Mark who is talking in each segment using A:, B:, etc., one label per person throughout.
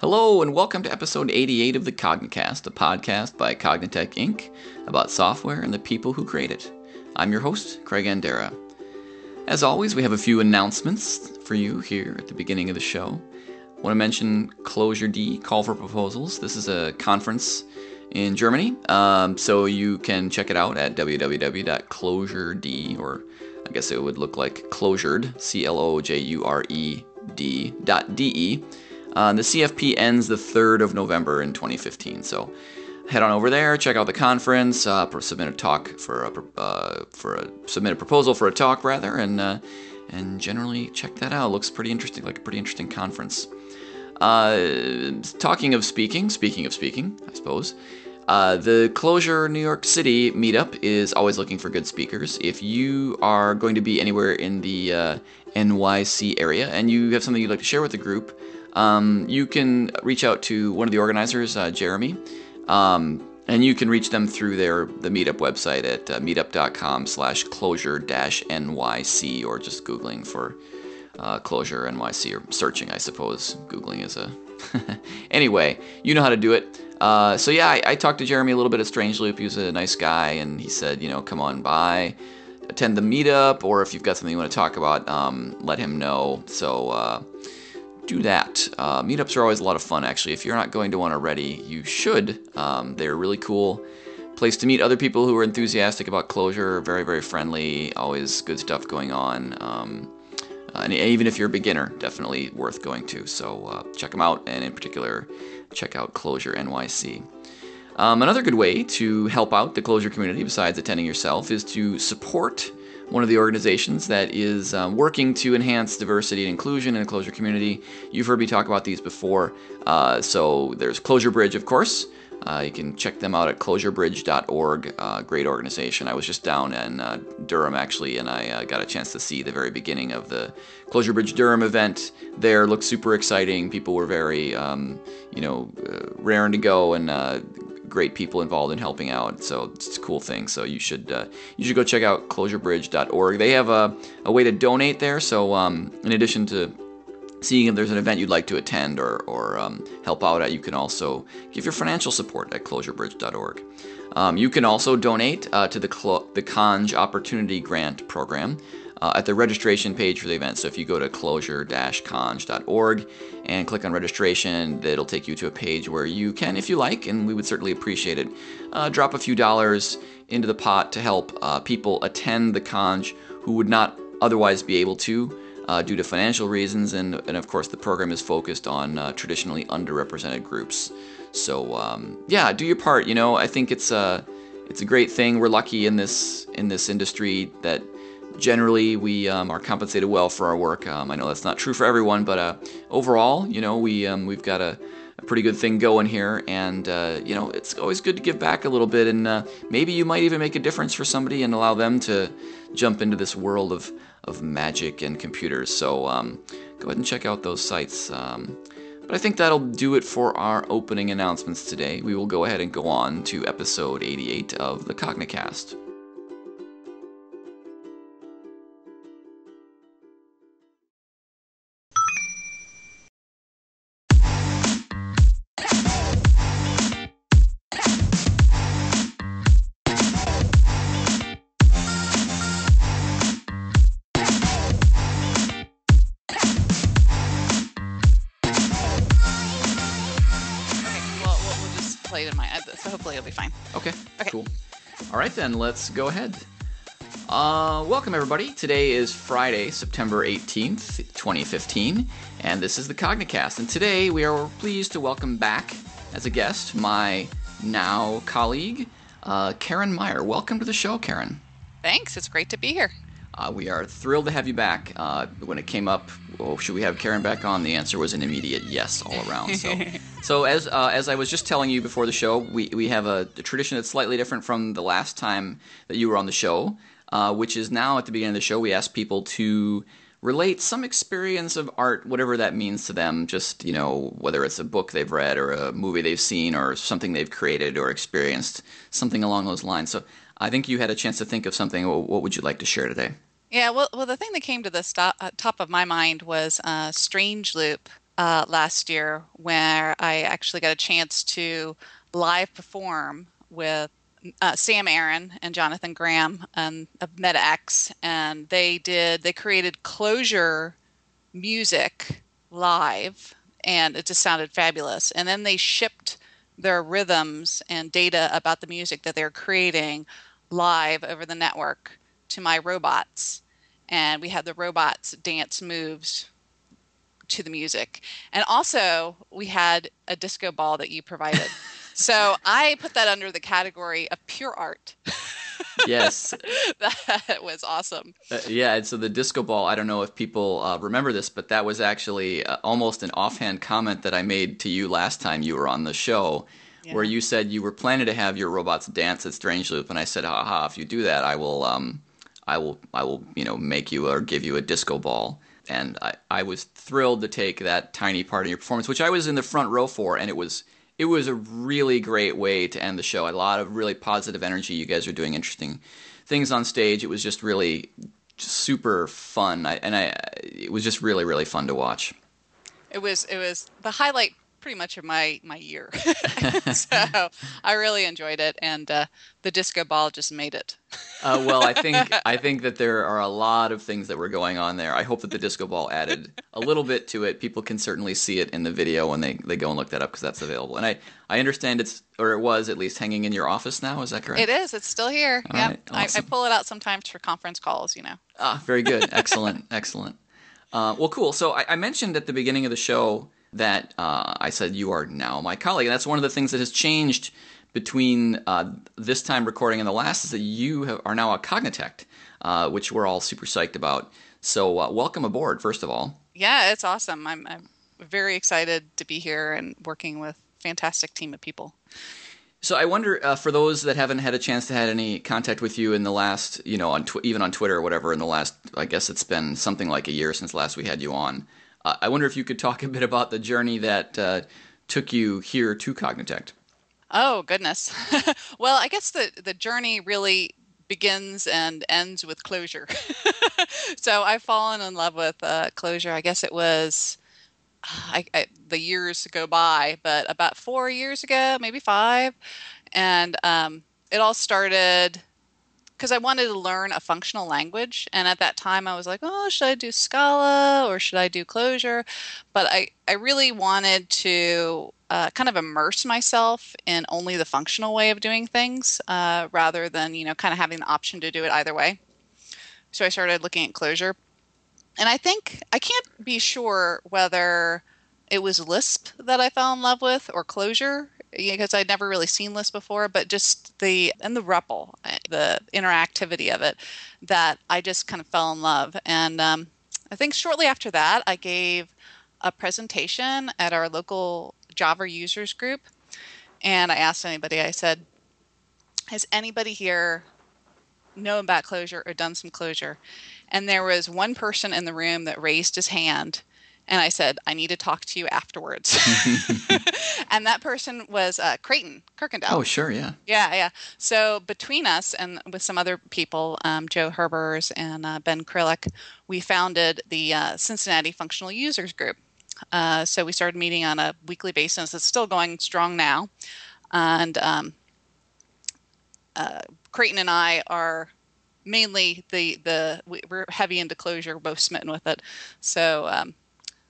A: Hello, and welcome to episode 88 of the Cognicast, a podcast by Cognitect Inc. about software and the people who create it. I'm your host, Craig Andera. As always, we have a few announcements for you here at the beginning of the show. I want to mention Clojure D, Call for Proposals. This is a conference in Germany, um, so you can check it out at www.clojured, or I guess it would look like clojured, C L O J U R E D dot D E. Uh, the CFP ends the 3rd of November in 2015. So head on over there, check out the conference, uh, submit a talk for a uh, for a submit a proposal for a talk rather, and uh, and generally check that out. Looks pretty interesting, like a pretty interesting conference. Uh, talking of speaking, speaking of speaking, I suppose. Uh, the Clojure New York City meetup is always looking for good speakers. If you are going to be anywhere in the NYC area and you have something you'd like to share with the group, um, you can reach out to one of the organizers, uh, Jeremy, um, and you can reach them through their the meetup website at uh, meetup.com slash clojure dash NYC or just Googling for uh, Clojure NYC or searching, I suppose. Googling is a. anyway, you know how to do it. Uh, so yeah, I, I, talked to Jeremy a little bit at Strange Loop. He was a nice guy, and he said, you know, come on by, attend the meetup, or if you've got something you want to talk about, um, let him know. So uh, do that. Uh, meetups are always a lot of fun, actually. If you're not going to one already, you should. Um, they're really cool. Place to meet other people who are enthusiastic about Clojure, very, very friendly, always good stuff going on. Um, and even if you're a beginner, definitely worth going to. So uh, check them out, and in particular, check out Clojure NYC. Um, another good way to help out the Clojure community, besides attending yourself, is to support one of the organizations that is um, working to enhance diversity and inclusion in the Clojure community. You've heard me talk about these before. Uh, so there's Clojure Bridge, of course. Uh, you can check them out at clojurebridge.org. Uh, great organization. I was just down in uh, Durham actually, and I uh, got a chance to see the very beginning of the Clojure Bridge Durham event. There looked super exciting. People were very, um, you know, uh, raring to go, and uh, great people involved in helping out. So it's a cool thing. So you should you should go check out clojurebridge.org. They have a, a way to donate there. So um, in addition to seeing if there's an event you'd like to attend or, or um, help out at, you can also give your financial support at clojurebridge.org. Um, you can also donate uh, to the, Clo- the Conj Opportunity Grant Program uh, at the registration page for the event. So if you go to clojure-conj.org and click on registration, it'll take you to a page where you can, if you like, and we would certainly appreciate it, uh, drop a few dollars into the pot to help uh, people attend the Conj who would not otherwise be able to uh, due to financial reasons, and, and of course the program is focused on uh, traditionally underrepresented groups. So um, yeah, do your part. You know, I think it's a it's a great thing. We're lucky in this in this industry that generally we um, are compensated well for our work. Um, I know that's not true for everyone, but uh, overall, you know, we um, we've got a, a, pretty good thing going here, and uh, you know, it's always good to give back a little bit, and uh, maybe you might even make a difference for somebody and allow them to jump into this world of of magic and computers. So um, go ahead and check out those sites. Um, but I think that'll do it for our opening announcements today. We will go ahead and go on to episode 88 of the Cognicast. Then, let's go ahead. Uh, welcome, everybody. Today is Friday, September 18th, 2015, and this is the Cognicast. And today we are pleased to welcome back as a guest my now colleague, uh, Carin Meier. Welcome to the show, Carin.
B: Thanks. It's great to be here.
A: Uh, we are thrilled to have you back. Uh, when it came up, oh, should we have Carin back on? The answer was an immediate yes all around. So, so as uh, as I was just telling you before the show, we we have a, a, tradition that's slightly different from the last time that you were on the show, uh, which is now at the beginning of the show we ask people to relate some experience of art, whatever that means to them. Just you know, whether it's a book they've read or a movie they've seen or something they've created or experienced, something along those lines. So. I think you had a chance to think of something. What would you like to share today?
B: Yeah, well, well, the thing that came to the stop, uh, top of my mind was uh, Strange Loop. uh, last year where I actually got a chance to live perform with uh, Sam Aaron and Jonathan Graham um, of Meta-eX, and they did they created Clojure music live, and it just sounded fabulous. And then they shipped their rhythms and data about the music that they're creating live over the network to my robots, and we had the robots dance moves to the music. And also, we had a disco ball that you provided. so I put that under the category of pure art.
A: yes.
B: that was awesome.
A: Uh, yeah, and so the disco ball, I don't know if people uh, remember this, but that was actually uh, almost an offhand comment that I made to you last time you were on the show. Yeah. Where you said you were planning to have your robots dance at Strange Loop, and I said, "Haha! If you do that, I will, um, I will, I will, you know, make you or give you a disco ball." and I, I was thrilled to take that tiny part in your performance, which I was in the front row for, and it was it was a really great way to end the show. A lot of really positive energy. You guys are doing interesting things on stage. It was just really super fun, I, and I it was just really really fun to watch.
B: It was it was the highlight pretty much of my my year. so I really enjoyed it, and uh, the disco ball just made it.
A: uh, well, I think I think that there are a lot of things that were going on there. I hope that the disco ball added a little bit to it. People can certainly see it in the video when they, they go and look that up because that's available. And I, I understand it's or it was at least hanging in your office now. Is that correct?
B: It is. It's still here. Yeah, right, awesome. I, I, pull it out sometimes for conference calls. You know.
A: Ah, very good. Excellent. Excellent. Uh, well, cool. So I, I mentioned at the beginning of the show that uh, I said, You are now my colleague. And that's one of the things that has changed between uh, this time recording and the last is that you have, are now a Cognitect, uh, which we're all super psyched about. So, uh, welcome aboard, first of all.
B: Yeah, it's awesome. I'm, I'm very excited to be here and working with fantastic team of people.
A: So I wonder, uh, for those that haven't had a chance to had any contact with you in the last, you know, on tw- even on Twitter or whatever, in the last, I guess it's been something like a year since last we had you on. Uh, I wonder if you could talk a bit about the journey that uh, took you here to Cognitect.
B: Oh goodness. well, I guess the the journey really begins and ends with Clojure. so I've fallen in love with uh, Clojure. I guess it was I, I, the years go by, but about four years ago, maybe five, and um, it all started because I wanted to learn a functional language. And at that time, I was like, oh, should I do Scala or should I do Clojure? But I, I really wanted to uh, kind of immerse myself in only the functional way of doing things uh, rather than, you know, kind of having the option to do it either way. So I started looking at Clojure. And I think I can't be sure whether it was Lisp that I fell in love with or Clojure because I'd never really seen Lisp before, but just the and the REPL, eh, the interactivity of it, that I just kind of fell in love. And um, I think shortly after that, I gave a presentation at our local Java users group, and I asked anybody. I said, "Has anybody here known about Clojure or done some Clojure?" And there was one person in the room that raised his hand and I said, I need to talk to you afterwards. and that person was uh, Creighton Kirkendall.
A: Oh, sure, yeah.
B: Yeah, yeah. So between us and with some other people, um, Joe Herbers and uh, Ben Krillick, we founded the uh, Cincinnati Functional Users Group. Uh, so we started meeting on a weekly basis. It's still going strong now. And um, uh, Creighton and I are mainly the the we're heavy into Clojure, both smitten with it. So um,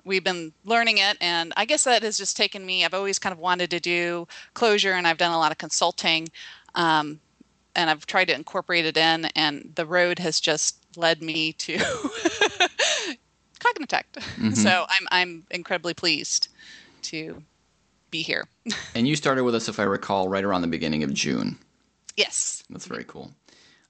B: we've been learning it and i guess that has just taken me i've always kind of wanted to do Clojure and i've done a lot of consulting um, and i've tried to incorporate it in and the road has just led me to cognitect. Mm-hmm. so I'm, I'm incredibly pleased to be here.
A: And you started with us if i recall right around the beginning of june.
B: Yes.
A: That's very cool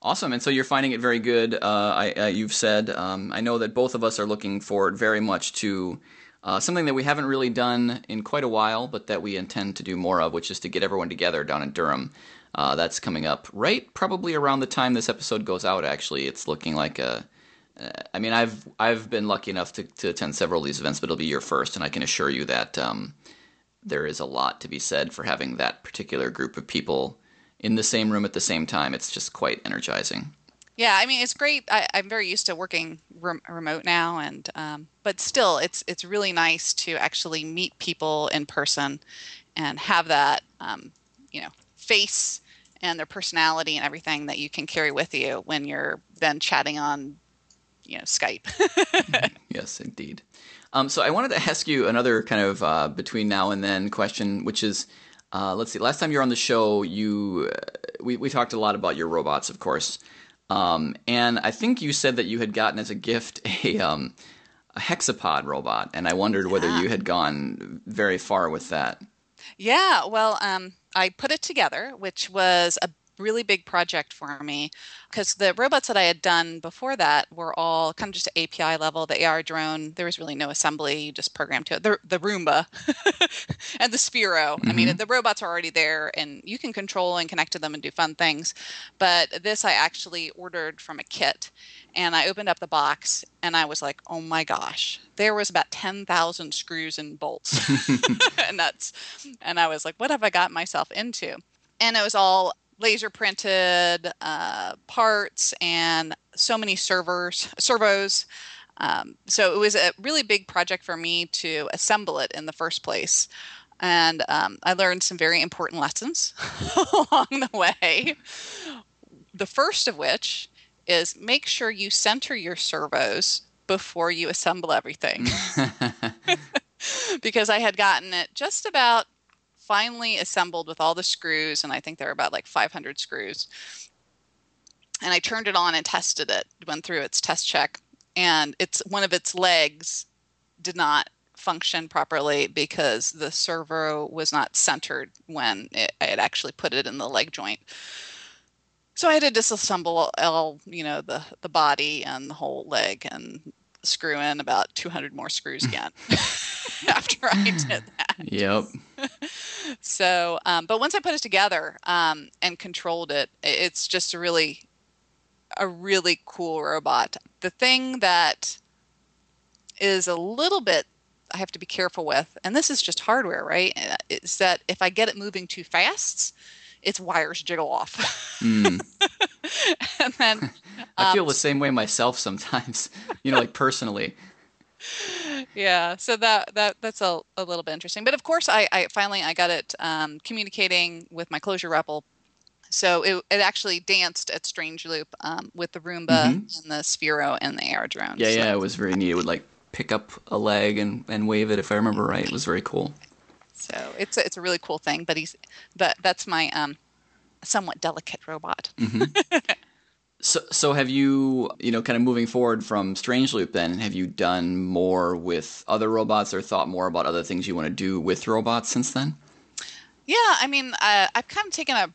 A: Awesome, and so you're finding it very good. Uh, I, uh, you've said. Um, I know that both of us are looking forward very much to uh, something that we haven't really done in quite a while, but that we intend to do more of, which is to get everyone together down in Durham. Uh, that's coming up right, probably around the time this episode goes out. Actually, it's looking like a. Uh, I mean, I've I've been lucky enough to, to attend several of these events, but it'll be your first, and I can assure you that um, there is a lot to be said for having that particular group of people in the same room at the same time. It's just quite energizing.
B: Yeah, I mean it's great. I, I'm very used to working rem- remote now, and um, but still, it's it's really nice to actually meet people in person and have that um, you know face and their personality and everything that you can carry with you when you're then chatting on you know Skype.
A: yes, indeed. Um, so I wanted to ask you another kind of uh, between now and then question, which is, uh, let's see, last time you were on the show, you uh, we we talked a lot about your robots, of course, um, and I think you said that you had gotten as a gift a um, a hexapod robot, and I wondered whether you had gone very far with that.
B: Yeah, well, um, I put it together, which was a really big project for me because the robots that I had done before that were all kind of just API level. The AR drone, there was really no assembly, you just programmed to it. The, the Roomba and the Sphero. I mean, mm-hmm. the robots are already there and you can control and connect to them and do fun things. But this I actually ordered from a kit and I opened up the box and I was like, oh my gosh, there was about 10,000 screws and bolts and nuts. And I was like, what have I got myself into? And it was all laser printed uh, parts and so many servers, servos. Um, so it was a really big project for me to assemble it in the first place. And um, I learned some very important lessons along the way. The first of which is make sure you center your servos before you assemble everything because I had gotten it just about finally assembled with all the screws, and I think there were about like 500 screws. And I turned it on and tested it, went through its test check, and it's one of its legs did not function properly because the servo was not centered when it, I had actually put it in the leg joint. So I had to disassemble all, you know, the the body and the whole leg and screw in about 200 more screws again after I did that.
A: yep.
B: So, um, but once I put it together um, and controlled it, it's just a really, a really cool robot. The thing that is a little bit I have to be careful with, and this is just hardware, right? uh, Is that if I get it moving too fast, its wires jiggle off,
A: Mm.
B: and then
A: I feel
B: Um,
A: the same way myself sometimes. You know, like personally.
B: yeah so that that that's a, a little bit interesting but of course i, I finally i got it um, communicating with my Clojure repl so it, it actually danced at strange loop um, with the roomba
A: Mhm.
B: and the sphero and the AR drone
A: Yeah,
B: so,
A: yeah, it was very neat. It would like pick up a leg and, and wave it if I remember right. It was very cool.
B: so it's a, it's a really cool thing but he's that that's my um somewhat delicate robot
A: So, so have you, you know, kind of moving forward from Strange Loop then, have you done more with other robots or thought more about other things you want to do with robots since then?
B: Yeah, I mean, uh, I've kind of taken a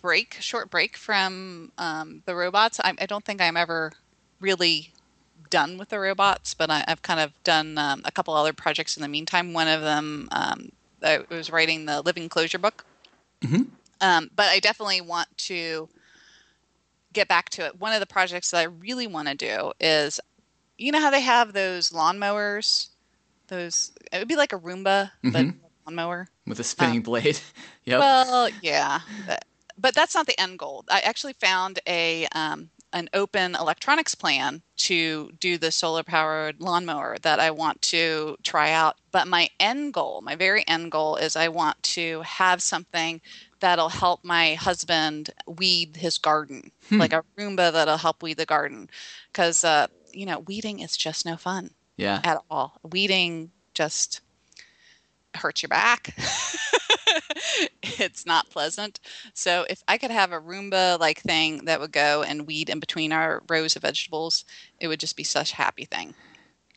B: break, short break from um, the robots. I, I don't think I'm ever really done with the robots, but I, I've kind of done um, a couple other projects in the meantime. One of them, um, I was writing the Living Clojure book.
A: Mhm.
B: Um, but I definitely want to get back to it. One of the projects that I really want to do is, you know how they have those lawnmowers? Those it would be like a Roomba, but
A: Mhm.
B: lawnmower.
A: With a spinning blade? Yep.
B: Well, yeah, but, but that's not the end goal. I actually found a um, an open electronics plan to do the solar powered lawnmower that I want to try out. But my end goal, my very end goal, is I want to have something that'll help my husband weed his garden,
A: Hmm.
B: like a Roomba that'll help weed the garden, because uh, you know weeding is just no fun
A: yeah.
B: at all. Weeding just hurts your back. it's not pleasant. So if I could have a Roomba like thing that would go and weed in between our rows of vegetables, it would just be such a happy thing.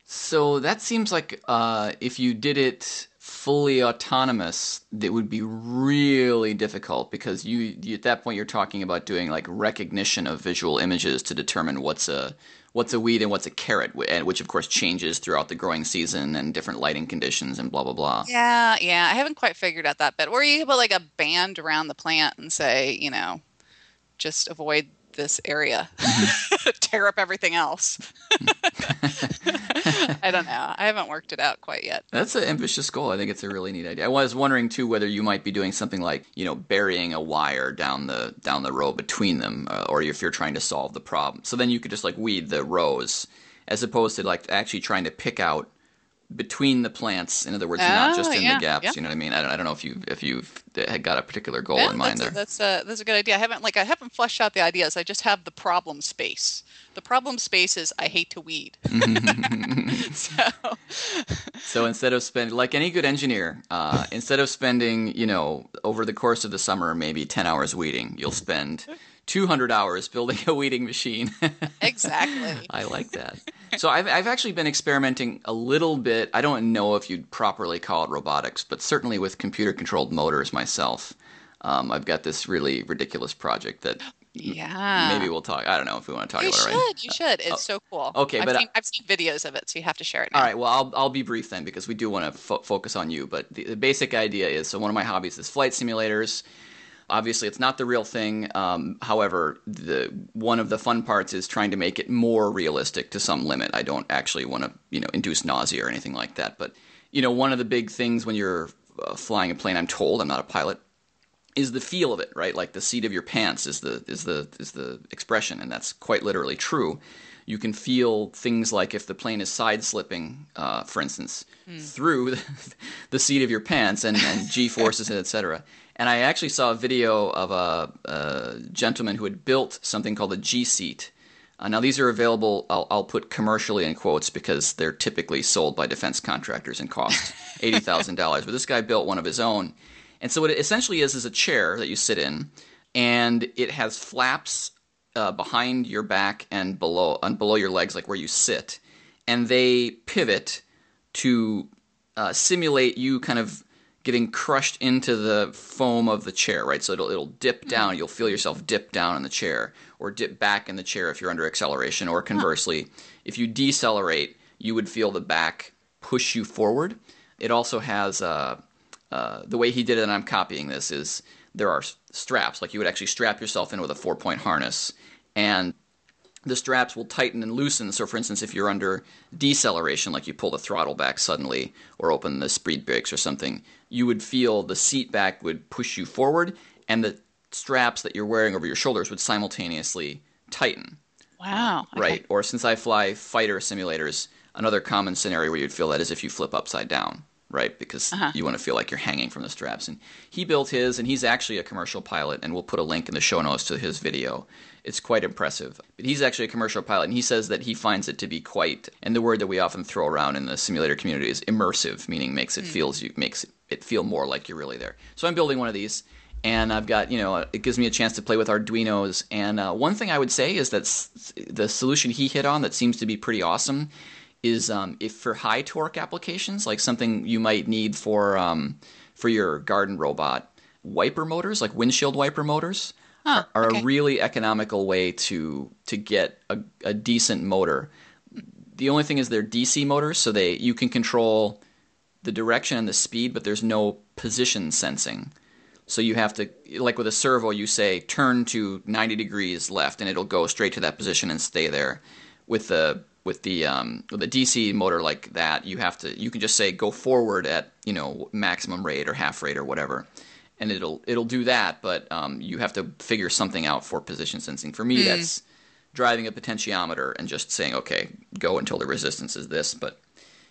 A: So that seems like uh, if you did it fully autonomous, it would be really difficult because you, you at that point you're talking about doing like recognition of visual images to determine what's a what's a weed and what's a carrot, and which of course changes throughout the growing season and different lighting conditions and blah blah blah.
B: Yeah, yeah. I haven't quite figured out that bit. Or you could put like a band around the plant and say, you know, just avoid this area, mm-hmm. tear up everything else. I don't know. I haven't worked it out quite yet.
A: That's an ambitious goal. I think it's a really neat idea. I was wondering too whether you might be doing something like you know burying a wire down the down the row between them, uh, or if you're trying to solve the problem. So then you could just like weed the rows, as opposed to like actually trying to pick out between the plants. In other words, not just
B: Oh,
A: in
B: yeah,
A: the gaps.
B: yeah.
A: You know what I mean? I don't, I don't know if you if you've had got a particular goal
B: Yeah,
A: in mind
B: that's,
A: there.
B: a, that's a that's a good idea. I haven't like I haven't fleshed out the ideas. I just have the problem space. The problem space is I hate to weed. so
A: So instead of spending, like any good engineer, uh, instead of spending, you know, over the course of the summer, maybe 10 hours weeding, you'll spend 200 hours building a weeding machine.
B: exactly.
A: I like that. So I've, I've actually been experimenting a little bit. I don't know if you'd properly call it robotics, but certainly with computer controlled motors myself. Um, I've got this really ridiculous project that
B: Yeah.
A: maybe we'll talk. I don't know if we want to talk
B: you
A: about
B: should.
A: it right.
B: You should. It's so cool.
A: okay,
B: I've
A: but I-
B: seen, I've seen videos of it, so you have to share it now.
A: All right. Well, I'll I'll be brief then because we do want to fo- focus on you. But the, the basic idea is so one of my hobbies is flight simulators. Obviously, it's not the real thing. Um, however, the one of the fun parts is trying to make it more realistic to some limit. I don't actually want to you know induce nausea or anything like that. But you know, one of the big things when you're uh, flying a plane, I'm told I'm not a pilot, is the feel of it, right? Like the seat of your pants is the is the is the expression, and that's quite literally true. You can feel things like if the plane is side slipping, uh, for instance, through the, the seat of your pants and, and g forces, etc. And I actually saw a video of a, a gentleman who had built something called a G seat. Uh, now these are available. I'll, I'll put commercially in quotes because they're typically sold by defense contractors and cost eighty thousand dollars. But this guy built one of his own, and so what it essentially is is a chair that you sit in, and it has flaps uh, behind your back and below and below your legs, like where you sit, and they pivot to uh, simulate you kind of getting crushed into the foam of the chair, right? So it'll it'll dip down. You'll feel yourself dip down in the chair, or dip back in the chair if you're under acceleration, or conversely, if you decelerate, you would feel the back push you forward. It also has uh, uh, the way he did it, and I'm copying this, is there are straps. Like you would actually strap yourself in with a four point harness, and the straps will tighten and loosen. So, for instance, if you're under deceleration, like you pull the throttle back suddenly or open the speed brakes or something, you would feel the seat back would push you forward, and the straps that you're wearing over your shoulders would simultaneously tighten
B: Wow. okay.
A: right? Or since I fly fighter simulators, another common scenario where you'd feel that is if you flip upside down, right? Because
B: Uh-huh.
A: you want to feel like you're hanging from the straps. And he built his, and he's actually a commercial pilot, and we'll put a link in the show notes to his video. It's quite impressive. But he's actually a commercial pilot, and he says that he finds it to be quite, and the word that we often throw around in the simulator community is immersive, meaning makes it feels you makes it feel more like you're really there. So I'm building one of these and I've got you know it gives me a chance to play with Arduino's. And uh, one thing I would say is that s- the solution he hit on that seems to be pretty awesome is um, if for high torque applications, like something you might need for um, for your garden robot, wiper motors, like windshield wiper motors,
B: Huh,
A: are, are
B: okay.
A: a really economical way to to get a, a decent motor. The only thing is they're DC motors, so they you can control the direction and the speed, but there's no position sensing. So you have to, like with a servo, you say turn to 90 degrees left, and it'll go straight to that position and stay there. With the with the um, with a DC motor like that, you have to you can just say go forward at you know maximum rate or half rate or whatever, and it'll it'll do that. But um, you have to figure something out for position sensing. For me, that's driving a potentiometer and just saying okay, go until the resistance is this. But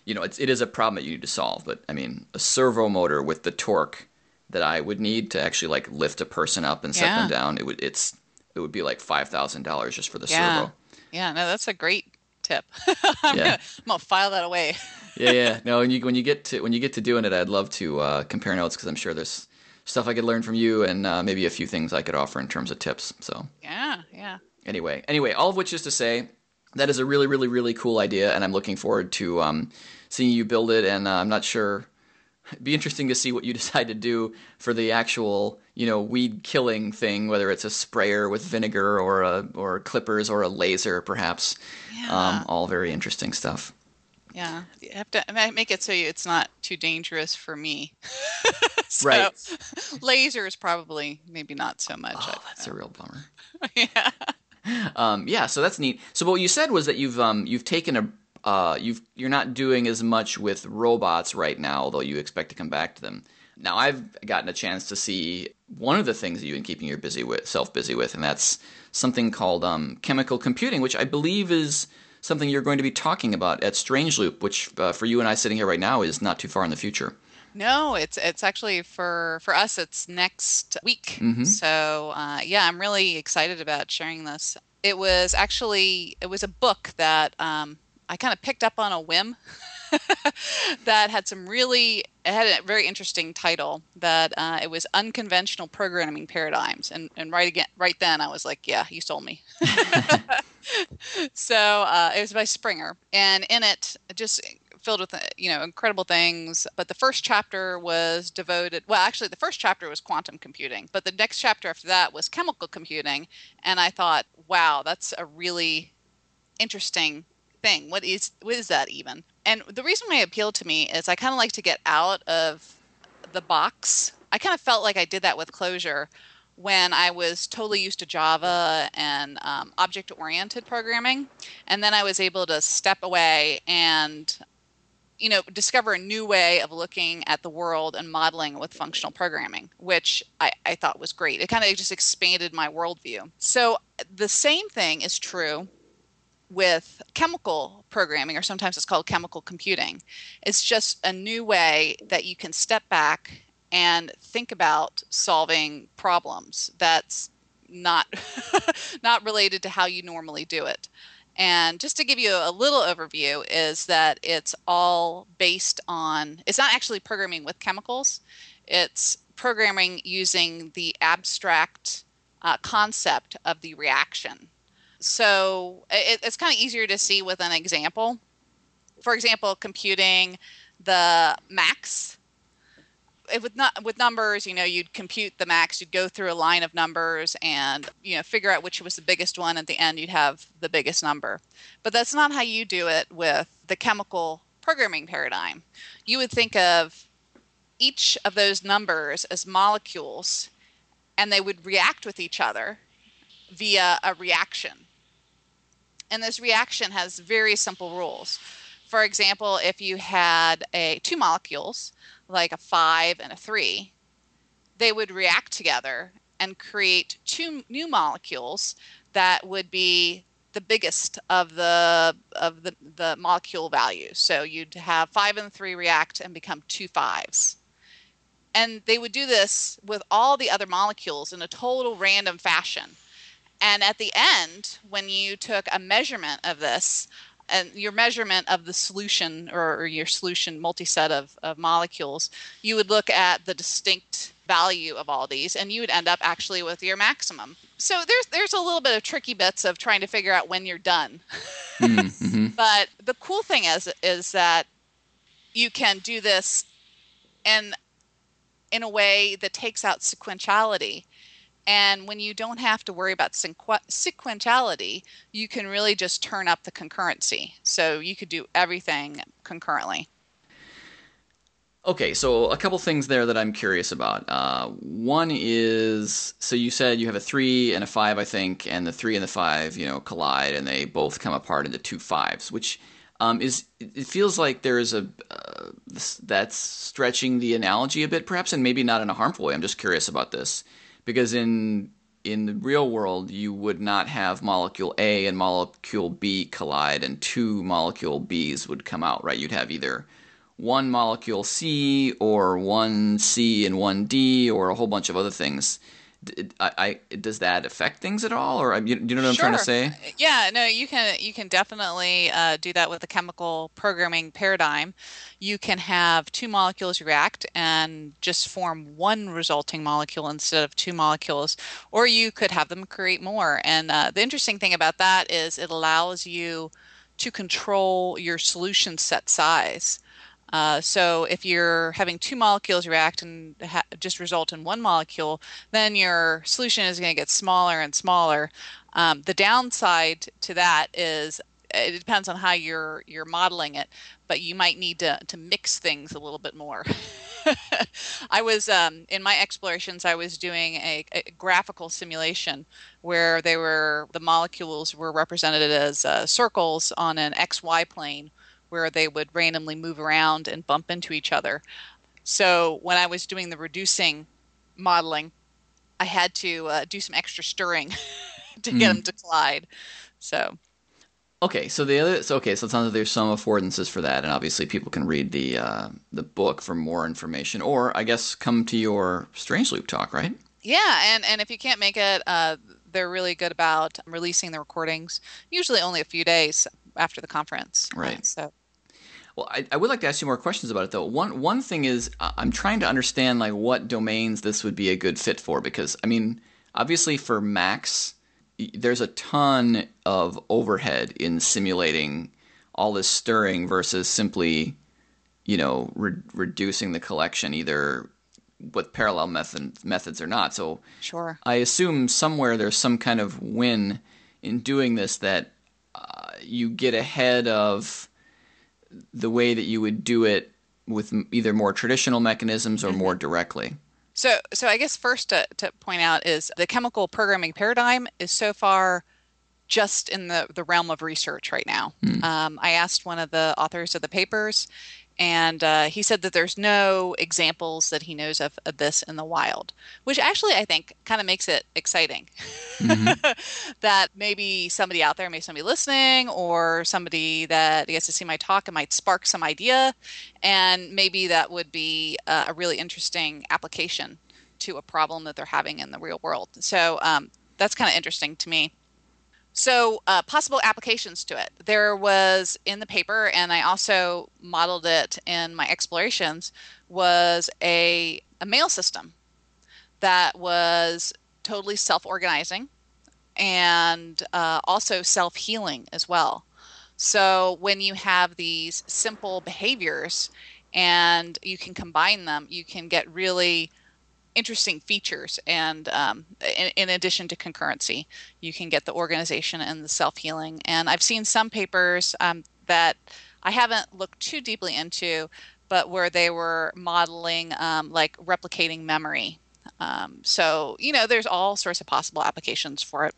A: you know, it's, it is a problem that you need to solve. But I mean, a servo motor with the torque that I would need to actually like lift a person up and set them down, it would it's it would be like five thousand dollars just for the
B: Yeah.
A: servo.
B: Yeah, no, that's a great tip. I'm,
A: Yeah.
B: gonna, I'm gonna file that away.
A: yeah, yeah. No, when you when you get to when you get to doing it, I'd love to uh, compare notes because I'm sure there's stuff I could learn from you and uh, maybe a few things I could offer in terms of tips. So
B: Yeah, yeah.
A: anyway, anyway, all of which is to say that is a really, really, really cool idea, and I'm looking forward to um, seeing you build it. And uh, I'm not sure. It'd be interesting to see what you decide to do for the actual, you know, weed killing thing. Whether it's a sprayer with vinegar or a or clippers or a laser, perhaps.
B: Yeah.
A: Um, all very interesting stuff.
B: Yeah, you have to make it so it's not too dangerous for me. so,
A: Right.
B: Laser is probably maybe not so much.
A: Oh, that's a real bummer.
B: yeah.
A: Um, yeah, so that's neat. So what you said was that you've um, you've taken a uh, you've you're not doing as much with robots right now, although you expect to come back to them. Now, I've gotten a chance to see one of the things that you've been keeping your busy with, self busy with, and that's something called um, chemical computing, which I believe is something you're going to be talking about at Strange Loop, which uh, for you and I sitting here right now is not too far in the future.
B: No, it's it's actually for for us. It's next week. Mm-hmm. So uh, yeah, I'm really excited about sharing this. It was actually it was a book that um, I kind of picked up on a whim. that had some really it had a very interesting title that uh, it was unconventional programming paradigms. And and right again right then I was like yeah you sold me. So uh, it was by Springer. And in it just filled with you know incredible things. But the first chapter was devoted well actually the first chapter was quantum computing but the next chapter after that was chemical computing. And i thought wow that's a really interesting thing. What is what is that even? And the reason why it appealed to me is i kind of like to get out of the box. I kind of felt like i did that with Clojure when I was totally used to Java and um, object oriented programming. And then I was able to step away and you know discover a new way of looking at the world and modeling with functional programming which i, I thought was great. It kind of just expanded my worldview. So the same thing is true with chemical programming or sometimes it's called chemical computing. It's just a new way that you can step back and think about solving problems that's not not related to how you normally do it. And just to give you a little overview, is that it's all based on, it's not actually programming with chemicals, it's programming using the abstract uh, concept of the reaction. So it, it's kind of easier to see with an example. For example, computing the max with not with numbers, you know, you'd compute the max. You'd go through a line of numbers and you know figure out which was the biggest one. At the end, you'd have the biggest number. But that's not how you do it with the chemical programming paradigm. You would think of each of those numbers as molecules, and they would react with each other via a reaction. And this reaction has very simple rules. For example, if you had a two molecules like a five and a three, they would react together and create two new molecules that would be the biggest of the of the, the molecule values. So you'd have five and three react and become two fives. And they would do this with all the other molecules in a total random fashion. And at the end, when you took a measurement of this, and your measurement of the solution or, your solution multi-set of, of molecules, you would look at the distinct value of all these and you would end up actually with your maximum. So there's there's a little bit of tricky bits of trying to figure out when you're done. Mm-hmm. but the cool thing is is that you can do this in in a way that takes out sequentiality and when you don't have to worry about sequentiality, you can really just turn up the concurrency. So you could do everything concurrently.
A: Okay, so a couple things there that I'm curious about. Uh, one is so you said you have a three and a five, I think, and the three and the five, you know, collide and they both come apart into two fives, which um, is it feels like there is a uh, that's stretching the analogy a bit, perhaps, and maybe not in a harmful way. I'm just curious about this because in in the real world you would not have molecule A and molecule B collide and two molecule B's would come out, right? You'd have either one molecule C or one C and one D or a whole bunch of other things I, I, does that affect things at all, or you, you know what
B: sure.
A: I'm trying to say?
B: Yeah, no, you can you can definitely uh, do that with the chemical programming paradigm. You can have two molecules react and just form one resulting molecule instead of two molecules, or you could have them create more. And uh, the interesting thing about that is it allows you to control your solution set size. Uh, so if you're having two molecules react and ha- just result in one molecule, then your solution is going to get smaller and smaller. Um, the downside to that is it depends on how you're you're modeling it, but you might need to to mix things a little bit more. I was um, in my explorations. I was doing a, a, graphical simulation where they were the molecules were represented as uh, circles on an XY plane, where they would randomly move around and bump into each other. So when I was doing the reducing modeling, I had to uh, do some extra stirring to get mm. them to collide. So
A: Okay, so the other, so okay, so it sounds like there's some affordances for that, and obviously people can read the uh, the book for more information, or I guess come to your Strange Loop talk, right?
B: Yeah, and and if you can't make it, uh, they're really good about releasing the recordings, usually only a few days after the conference.
A: Right. Uh,
B: so.
A: Well, I, I would like to ask you more questions about it though. One one thing is I'm trying to understand like what domains this would be a good fit for because I mean obviously for Max there's a ton of overhead in simulating all this stirring versus simply, you know, re- reducing the collection either with parallel method, methods or not. So
B: sure,
A: I assume somewhere there's some kind of win in doing this that uh, you get ahead of the way that you would do it with either more traditional mechanisms or mm-hmm. more directly.
B: So, so I guess first to, to point out is the chemical programming paradigm is so far just in the, the realm of research right now. Mm. Um, I asked one of the authors of the papers, and uh, he said that there's no examples that he knows of, of this in the wild, which actually I think kind of makes it exciting. Mm-hmm. that maybe somebody out there, maybe somebody listening, or somebody that gets to see my talk, it might spark some idea, and maybe that would be uh, a really interesting application to a problem that they're having in the real world. So um, that's kind of interesting to me. So, uh, possible applications to it. There was in the paper, and I also modeled it in my explorations, was a, a mail system that was totally self organizing and uh, also self healing as well. So, when you have these simple behaviors and you can combine them, you can get really interesting features and um, in, in, addition to concurrency you can get the organization and the self-healing. And i've seen some papers um, that i haven't looked too deeply into but where they were modeling um, like replicating memory. Um, so you know there's all sorts of possible applications for it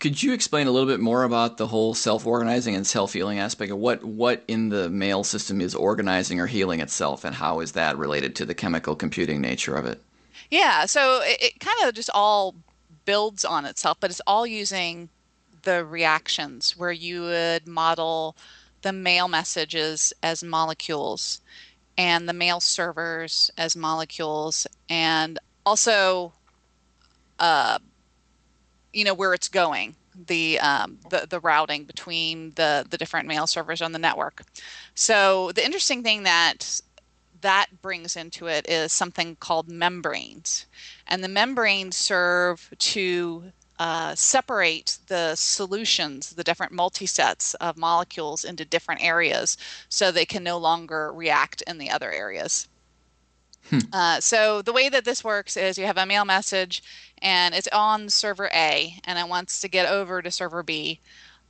A: could you explain a little bit more about the whole self-organizing and self-healing aspect of what what in the mail system is organizing or healing itself, and how is that related to the chemical computing nature of it?
B: Yeah, so it, it kind of just all builds on itself, but it's all using the reactions where you would model the mail messages as molecules and the mail servers as molecules and also uh, you know where it's going the um, the, the routing between the the different mail servers on the network so the interesting thing that that brings into it is something called membranes and the membranes serve to uh, separate the solutions, the different multisets of molecules into different areas so they can no longer react in the other areas. Hmm. Uh, so the way that this works is you have a mail message and it's on server A and it wants to get over to server B,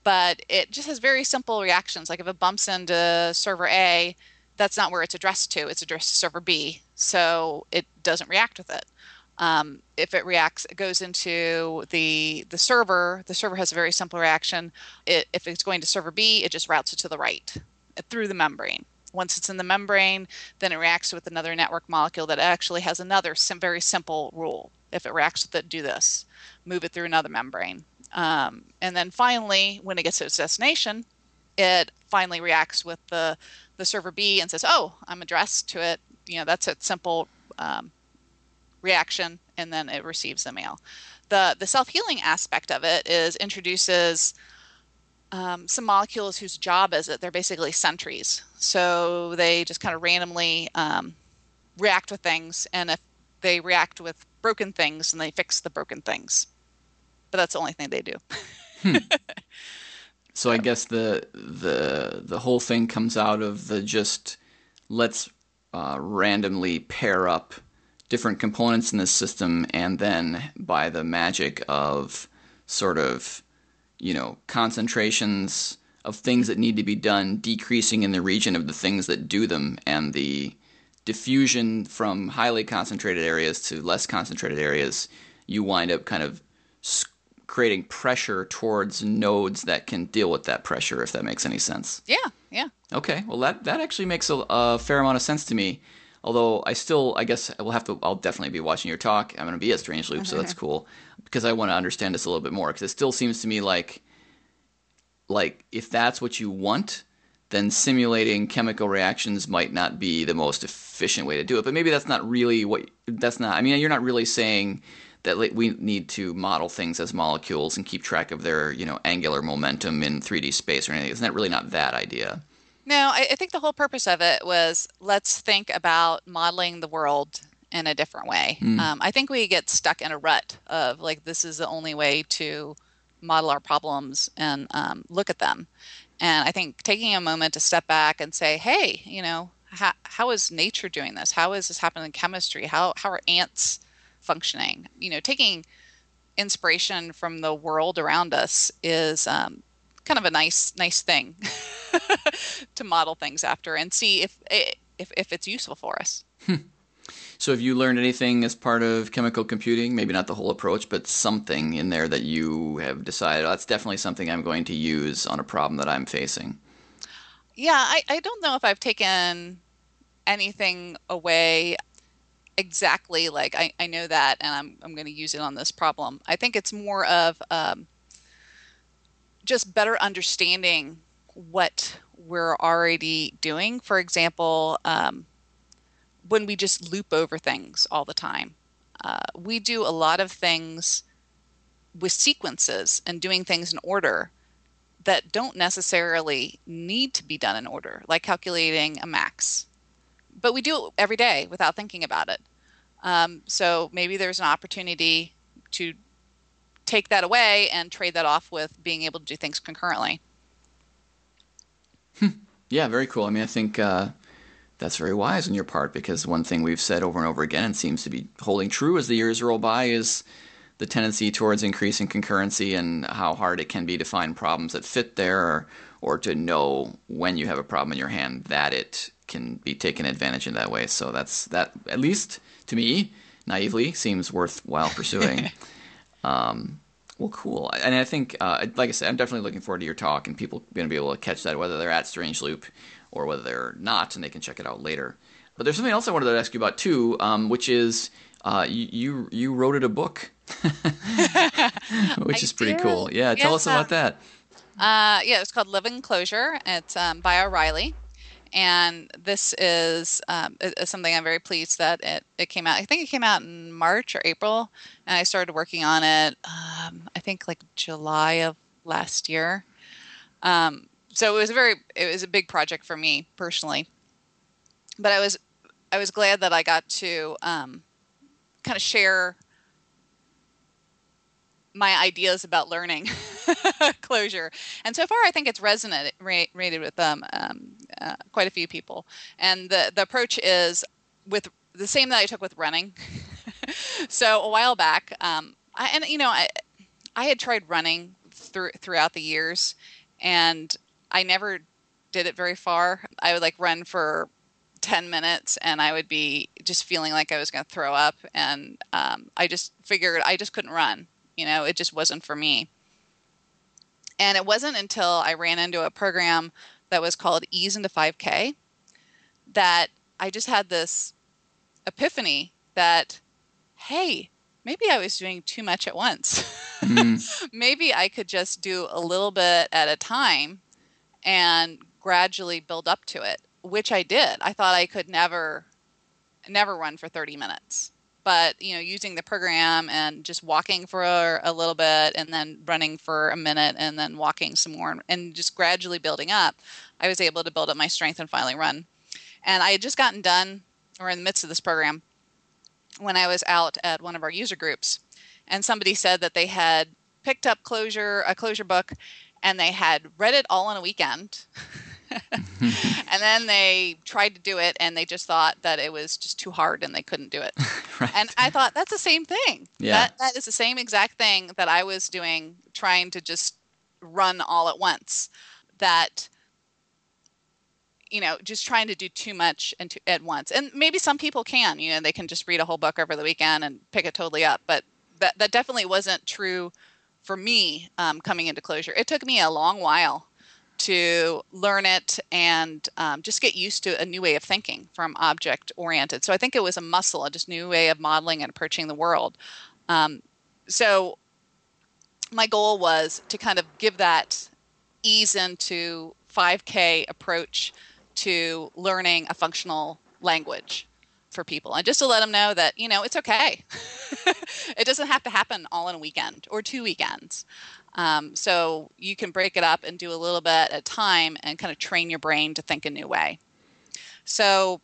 B: but it just has very simple reactions. Like if it bumps into server A, that's not where it's addressed to. It's addressed to server B, so it doesn't react with it. Um, if it reacts, it goes into the the server. The server has a very simple reaction. It, if it's going to server B, it just routes it to the right through the membrane. Once it's in the membrane, then it reacts with another network molecule that actually has another sim- very simple rule. If it reacts with it, do this, move it through another membrane. Um, and then finally, when it gets to its destination, it finally reacts with the, the server B and says, oh, I'm addressed to it. You know, that's a simple um, reaction, and then it receives the mail. The, the self healing aspect of it is introduces um, some molecules whose job is it? They're basically sentries. So they just kind of randomly um, react with things and if they react with broken things and they fix the broken things. But that's the only thing they do. Hmm.
A: so i guess the the the whole thing comes out of the just let's uh, randomly pair up different components in the system and then by the magic of sort of you know, concentrations of things that need to be done decreasing in the region of the things that do them and the diffusion from highly concentrated areas to less concentrated areas, you wind up kind of creating pressure towards nodes that can deal with that pressure, if that makes any sense.
B: Yeah, yeah.
A: Okay, well that that actually makes a, a fair amount of sense to me. Although I still, I guess I will have to. I'll definitely be watching your talk. I'm going to be at Strange Loop, so that's cool because I want to understand this a little bit more. Because it still seems to me like, like if that's what you want, then simulating chemical reactions might not be the most efficient way to do it. But maybe that's not really what. That's not. I mean, you're not really saying that we need to model things as molecules and keep track of their you know angular momentum in 3D space or anything. Isn't that really not that idea?
B: No, I, I think the whole purpose of it was let's think about modeling the world in a different way. Mm. Um, I think we get stuck in a rut of like this is the only way to model our problems and um, look at them. And I think taking a moment to step back and say, hey, you know, how, how is nature doing this? How is this happening in chemistry? How how are ants functioning. You know, taking inspiration from the world around us is um, kind of a nice nice thing to model things after and see if if if it's useful for us.
A: So, have you learned anything as part of chemical computing? Maybe not the whole approach, but something in there that you have decided oh, that's definitely something I'm going to use on a problem that I'm facing.
B: Yeah, I, I don't know if I've taken anything away exactly like I, I know that and I'm, I'm going to use it on this problem. I think it's more of um, just better understanding what we're already doing. For example, um, when we just loop over things all the time, uh, we do a lot of things with sequences and doing things in order that don't necessarily need to be done in order, like calculating a max. But we do it every day without thinking about it. Um, so maybe there's an opportunity to take that away and trade that off with being able to do things concurrently.
A: Yeah, very cool. I mean, I think uh, that's very wise on your part because one thing we've said over and over again and seems to be holding true as the years roll by is the tendency towards increasing concurrency and how hard it can be to find problems that fit there or, or to know when you have a problem in your hand that it can be taken advantage in that way. So that's that at least to me, naively, seems worthwhile pursuing. um, well, cool. And I think, uh, like I said, I'm definitely looking forward to your talk, and people are going to be able to catch that whether they're at Strange Loop or whether they're not, and they can check it out later. But there's something else I wanted to ask you about too, um, which is uh, you, you, wrote it a book, which is pretty did. cool. Yeah, tell us about that.
B: Uh, yeah, it's called Living Clojure. It's um, by O'Reilly and this is, um, is, something I'm very pleased that it, it came out. I think it came out in March or April, and I started working on it. Um, I think like July of last year. Um, so it was a very it was a big project for me personally, but I was I was glad that I got to um, kind of share my ideas about learning Clojure. And so far, I think it's resonated rated with um, um, uh, quite a few people. And the the approach is with the same that I took with running. so a while back, um, I, and you know, I I had tried running through throughout the years, and I never did it very far. I would like run for 10 minutes and I would be just feeling like I was going to throw up. And um, I just figured I just couldn't run. You know, it just wasn't for me. And it wasn't until I ran into a program that was called Ease into 5K that I just had this epiphany that, hey, maybe I was doing too much at once. Mm. maybe I could just do a little bit at a time and gradually build up to it, which I did. I thought I could never never run for 30 minutes but you know using the program and just walking for a, little bit and then running for a minute and then walking some more and just gradually building up i was able to build up my strength and finally run and i had just gotten done or in the midst of this program when i was out at one of our user groups and somebody said that they had picked up Clojure a Clojure book and they had read it all in a weekend and then they tried to do it and they just thought that it was just too hard and they couldn't do it. right. And I thought that's the same thing. Yeah. That, that is the same exact thing that I was doing trying to just run all at once. That you know, just trying to do too much and to, at once. And maybe some people can, you know, they can just read a whole book over the weekend and pick it totally up. But that that definitely wasn't true for me um, coming into Clojure. It took me a long while to learn it and um, just get used to a new way of thinking from object oriented. So I think it was a muscle, a just new way of modeling and approaching the world. Um, so my goal was to kind of give that ease into 5K approach to learning a functional language for people and just to let them know that you know it's okay. It doesn't have to happen all in a weekend or two weekends. Um, so you can break it up and do a little bit at a time and kind of train your brain to think a new way. So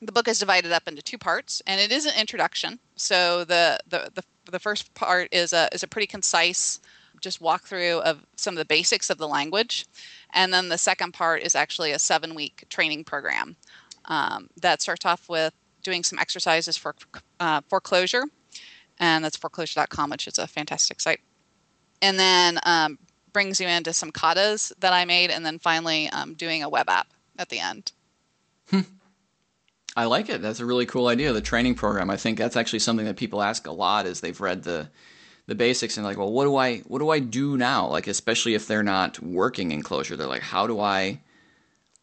B: the book is divided up into two parts and it is an introduction. So the the, the, the first part is a is a pretty concise just walkthrough of some of the basics of the language and then the second part is actually a seven week training program um, that starts off with doing some exercises for uh, 4Clojure, and that's 4clojure.com, which is a fantastic site. And then um, brings you into some katas that I made, and then finally um, doing a web app at the end.
A: Hmm. I like it. That's a really cool idea. The training program. I think that's actually something that people ask a lot as they've read the the basics and like, well, what do I what do I do now? Like, especially if they're not working in Clojure, they're like, how do I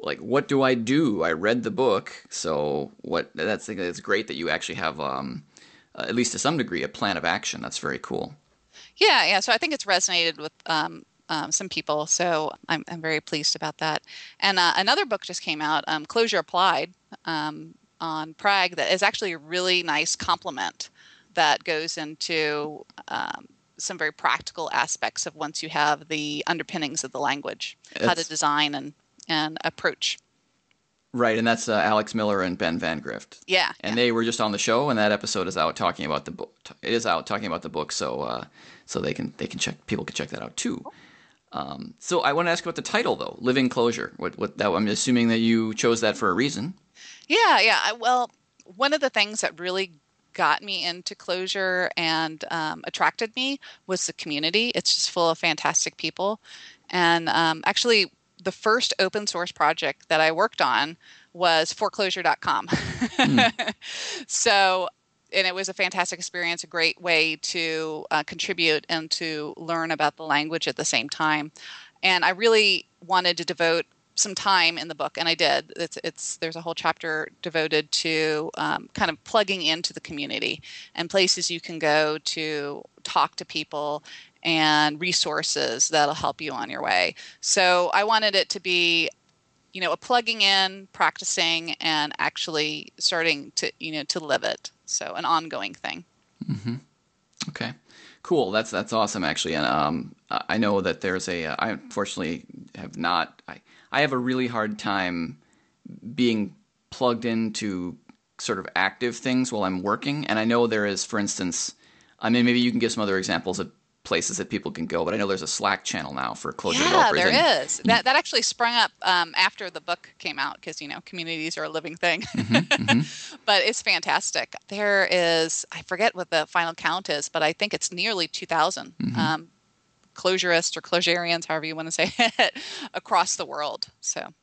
A: like what do I do? I read the book, so what? That's it's great that you actually have, um, uh, at least to some degree, a plan of action. That's very cool.
B: Yeah, yeah. So I think it's resonated with um, um, some people. So I'm, I'm very pleased about that. And uh, another book just came out, um, Clojure Applied, um, on Prag, that is actually a really nice complement that goes into um, some very practical aspects of once you have the underpinnings of the language, it's, how to design and and approach.
A: Right, and that's uh, Alex Miller and Ben Vandgrift.
B: Yeah,
A: and
B: yeah.
A: they were just on the show, and that episode is out talking about the book. It is out talking about the book, so uh, so they can they can check people can check that out too. Um, so I want to ask about the title though, "Living Clojure." What what that? I'm assuming that you chose that for a reason.
B: Yeah, yeah. Well, one of the things that really got me into Clojure and um, attracted me was the community. It's just full of fantastic people, and um, actually the first open source project that I worked on was 4clojure.com. Mm. so, and it was a fantastic experience, a great way to uh, contribute and to learn about the language at the same time. And I really wanted to devote some time in the book, and I did. It's, it's there's a whole chapter devoted to um, kind of plugging into the community and places you can go to talk to people and resources that'll help you on your way. So I wanted it to be you know a plugging in practicing and actually starting to you know to live it. So an ongoing thing.
A: Mm-hmm. okay. Cool. That's that's awesome actually. And um, i know that there's a i unfortunately have not i i have a really hard time being plugged into sort of active things while i'm working. And i know there is for instance i mean maybe you can give some other examples of places that people can go. But I know there's a Slack channel now for Clojure
B: yeah,
A: developers.
B: Yeah, there is. That that actually sprung up um, after the book came out because you know communities are a living thing. Mm-hmm, mm-hmm. but it's fantastic. There is I forget what the final count is, but I think it's nearly 2,000 mm-hmm. um, clojurists or clojurians, however you want to say it, across the world. So.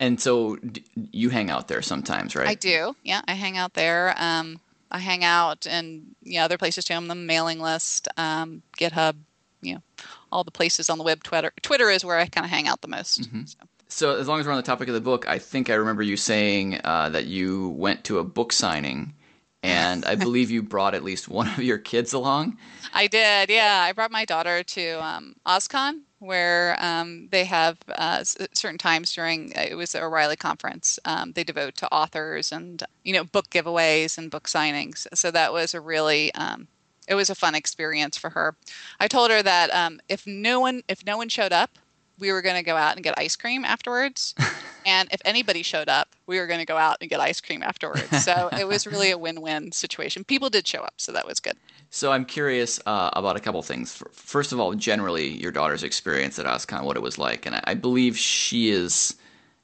A: And so you hang out there sometimes, right? I
B: do. Yeah, I hang out there. Um, I hang out and you know, other places too. I'm the mailing list, um, GitHub, you know, all the places on the web. Twitter, Twitter is where I kind of hang out the most. Mm-hmm.
A: So. so. as long as we're on the topic of the book, I think I remember you saying uh, that you went to a book signing, and I believe you brought at least one of your kids along.
B: I did, yeah. I brought my daughter to um, OSCON, where um, they have uh, certain times during uh, it was the O'Reilly conference um, they devote to authors and you know book giveaways and book signings. So that was a really um, it was a fun experience for her. I told her that um, if no one if no one showed up, we were going to go out and get ice cream afterwards. and if anybody showed up, we were going to go out and get ice cream afterwards. So it was really a win-win situation. People did show up, so that was good.
A: So I'm curious uh, about a couple things. First of all, generally, your daughter's experience at OSCON, what it was like, and I believe she is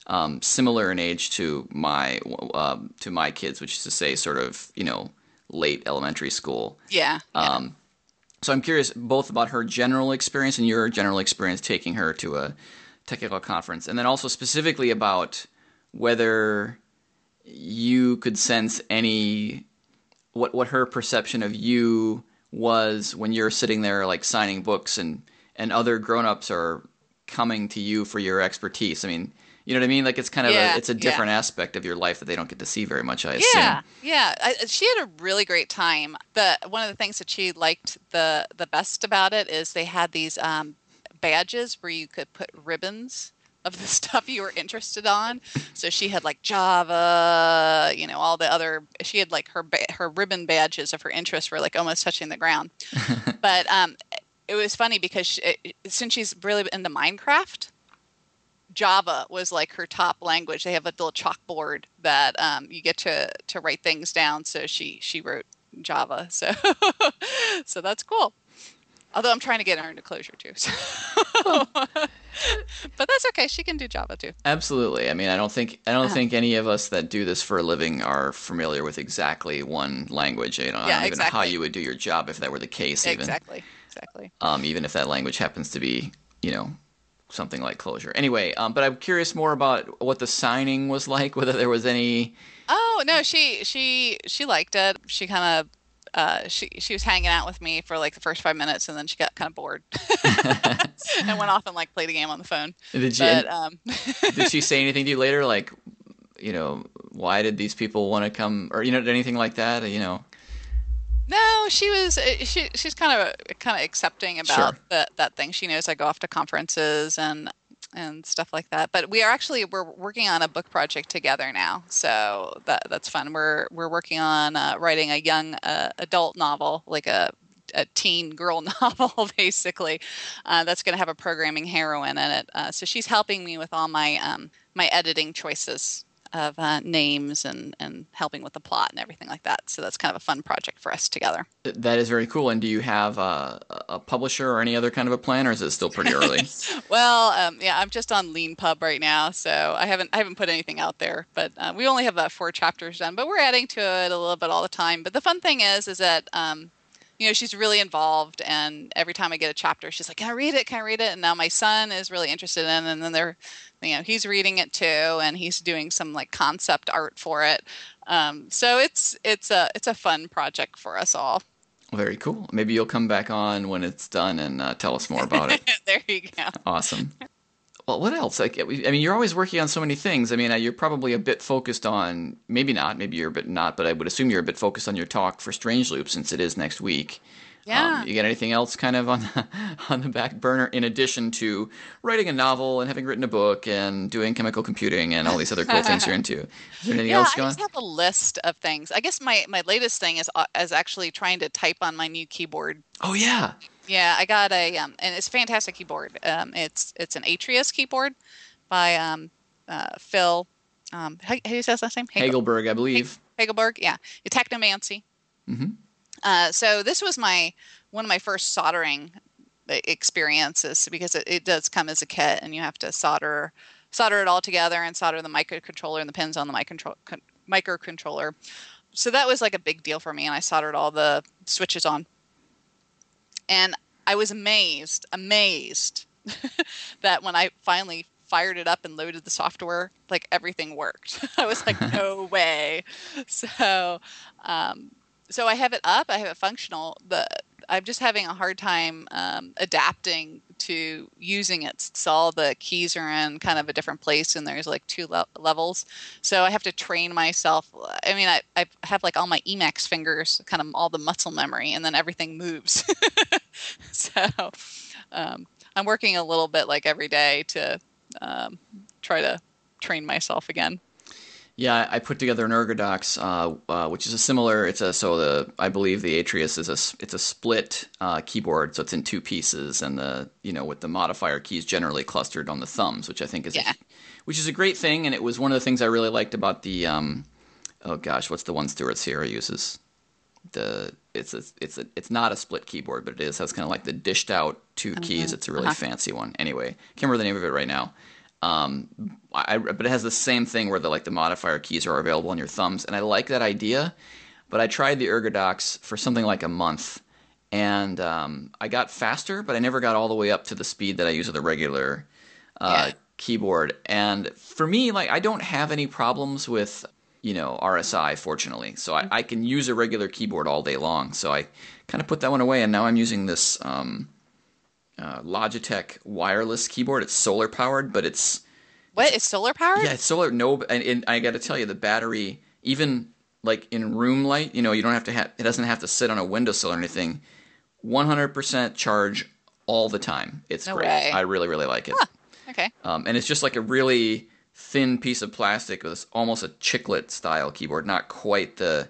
A: um, similar in age to my uh, to my kids, which is to say, sort of you know late elementary school.
B: Yeah. yeah.
A: Um, so I'm curious both about her general experience and your general experience taking her to a technical conference, and then also specifically about whether you could sense any what what her perception of you was when you're sitting there like signing books and and other grown-ups are coming to you for your expertise. I mean, you know what I mean? Like it's kind of
B: Yeah,
A: a, it's a different
B: yeah.
A: aspect of your life that they don't get to see very much. I assume.
B: Yeah, yeah. I, she had a really great time. But one of the things that she liked the the best about it is they had these um, badges where you could put ribbons of the stuff you were interested on. So she had like Java, you know, all the other. She had like her ba- her ribbon badges of her interests were like almost touching the ground. but um, it was funny because she, since she's really into Minecraft, Java was like her top language. They have a little chalkboard that um, you get to to write things down. So she she wrote Java. So so that's cool. Although I'm trying to get her into Clojure too. So. but that's okay. She can do Java too.
A: Absolutely. I mean, I don't think I don't think any of us that do this for a living are familiar with exactly one language. You know, I
B: Yeah,
A: don't even know how you would do your job if that were the case. Even
B: Exactly. Exactly.
A: um, even if that language happens to be, you know, something like Clojure. Anyway, um, but I'm curious more about what the signing was like. Whether there was any.
B: Oh no, she she she liked it. She kind of uh, she she was hanging out with me for like the first five minutes, and then she got kind of bored and went off and like played a game on the phone.
A: Did you?
B: But um,
A: did she say anything to you later, like, you know, why did these people want to come, or you know, anything like that? You know.
B: no, she was uh, she she's kind of kind of accepting about
A: Sure.
B: that that thing. She knows I go off to conferences and and stuff like that. But we are actually we're working on a book project together now, so that that's fun. We're we're working on uh, writing a young uh, adult novel, like a a teen girl novel, basically. Uh, that's going to have a programming heroine in it. Uh, so she's helping me with all my um, my editing choices of uh, names and and helping with the plot and everything like that. So that's kind of a fun project for us together.
A: That is very cool. And do you have a, a publisher or any other kind of a plan, or is it still pretty early?
B: Well, um, yeah, I'm just on Leanpub right now, so I haven't I haven't put anything out there. But uh, we only have about four chapters done, but we're adding to it a little bit all the time. But the fun thing is, is that um, you know she's really involved, and every time I get a chapter, she's like, "Can I read it? Can I read it?" And now my son is really interested in, it, and then they're, you know, he's reading it too, and he's doing some like concept art for it. Um, so it's it's a it's a fun project for us all.
A: very cool. Maybe you'll come back on when it's done and uh, tell us more about it.
B: there you go.
A: Awesome. Well, what else? Like, I mean, you're always working on so many things. I mean, uh, you're probably a bit focused on, maybe not, maybe you're a bit not, but I would assume you're a bit focused on your talk for Strange Loop since it is next week.
B: Yeah.
A: Um, you got anything else kind of on the, on the back burner in addition to writing a novel and having written a book and doing chemical computing and all these other cool things you're into? Is there anything
B: yeah,
A: else
B: I just have a list of things. I guess my my latest thing is uh, is actually trying to type on my new keyboard.
A: Oh yeah.
B: Yeah, I got a um, and it's a fantastic keyboard. Um, it's it's an Atreus keyboard by um, uh, Phil. Um, how, how do you say his last name? Hagel-
A: Hagelberg, I believe.
B: Hagelberg. Yeah, Technomancy.
A: hmm
B: Uh, so this was my one of my first soldering e- experiences because it, it does come as a kit and you have to solder solder it all together and solder the microcontroller and the pins on the con- microcontroller. So that was like a big deal for me and I soldered all the switches on. And I was amazed, amazed that when I finally fired it up and loaded the software, like everything worked. I was like, no way. So, um, so I have it up. I have it functional. The I'm just having a hard time um, adapting to using it. So all the keys are in kind of a different place, and there's like two le- levels. So I have to train myself. I mean, I, I have like all my Emacs fingers, kind of all the muscle memory, and then everything moves. so um, I'm working a little bit like every day to um, try to train myself again.
A: Yeah, I put together an Ergodox, uh, uh, which is a similar. It's a so the I believe the Atreus is a it's a split uh, keyboard, so it's in two pieces, and the you know with the modifier keys generally clustered on the thumbs, which I think is
B: Yeah.
A: a, which is a great thing, and it was one of the things I really liked about the um, oh gosh, what's the one Stuart Sierra uses? The it's a it's a it's not a split keyboard, but it is has kind of like the dished out 2 keys. It's a really
B: Uh-huh.
A: fancy one. Anyway, can't remember the name of it right now. Um, I, but it has the same thing where the like the modifier keys are available on your thumbs, and I like that idea. But I tried the Ergodox for something like a month, and um, I got faster, but I never got all the way up to the speed that I use with a regular uh,
B: Yeah.
A: keyboard. And for me, like I don't have any problems with you know RSI, fortunately. So I, I can use a regular keyboard all day long. So I kind of put that one away, and now I'm using this um, uh, Logitech wireless keyboard. It's solar powered, but it's
B: What is solar powered?
A: yeah, it's solar. No, and, and I got to tell you, the battery, even like in room light, you know, you don't have to have. It doesn't have to sit on a windowsill or anything. 100% charge all the time. It's
B: No
A: great.
B: way.
A: I really, really like it.
B: Okay.
A: Um, and it's just like a really thin piece of plastic with almost a chiclet style keyboard. Not quite the,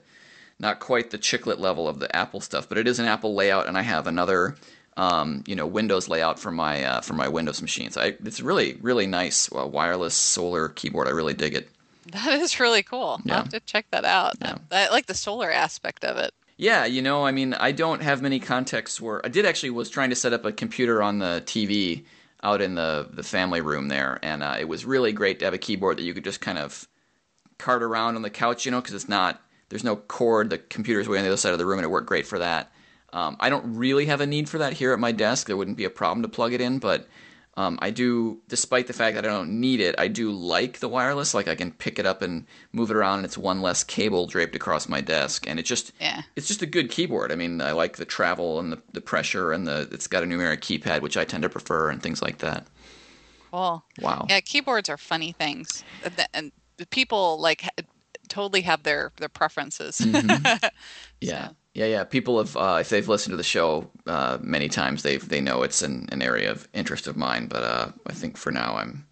A: not quite the chiclet level of the Apple stuff, but it is an Apple layout, and I have another, um, you know, Windows layout for my uh, for my Windows machines. I, it's really, really nice uh, wireless solar keyboard. I really dig it.
B: That is really cool.
A: Yeah.
B: I'll have to check that out.
A: Yeah.
B: I like the solar aspect of it.
A: Yeah, you know, I mean, I don't have many contexts where I did actually was trying to set up a computer on the TV out in the the family room there, and uh, it was really great to have a keyboard that you could just kind of cart around on the couch, you know, because it's not there's no cord. The computer's way on the other side of the room, and it worked great for that. Um, I don't really have a need for that here at my desk. There wouldn't be a problem to plug it in, but um, I do, despite the fact that I don't need it, I do like the wireless. Like I can pick it up and move it around, and it's one less cable draped across my desk, and it just
B: Yeah.
A: it's just a good keyboard. I mean, I like the travel and the, the pressure, and the it's got a numeric keypad, which I tend to prefer, and things like that.
B: Cool.
A: Wow.
B: Yeah, keyboards are funny things, and the- and people like totally have their their preferences.
A: Mm-hmm. Yeah,
B: So-
A: yeah, yeah. People have, uh, if they've listened to the show uh, many times, they they know it's an, an area of interest of mine. But uh, I think for now, I'm.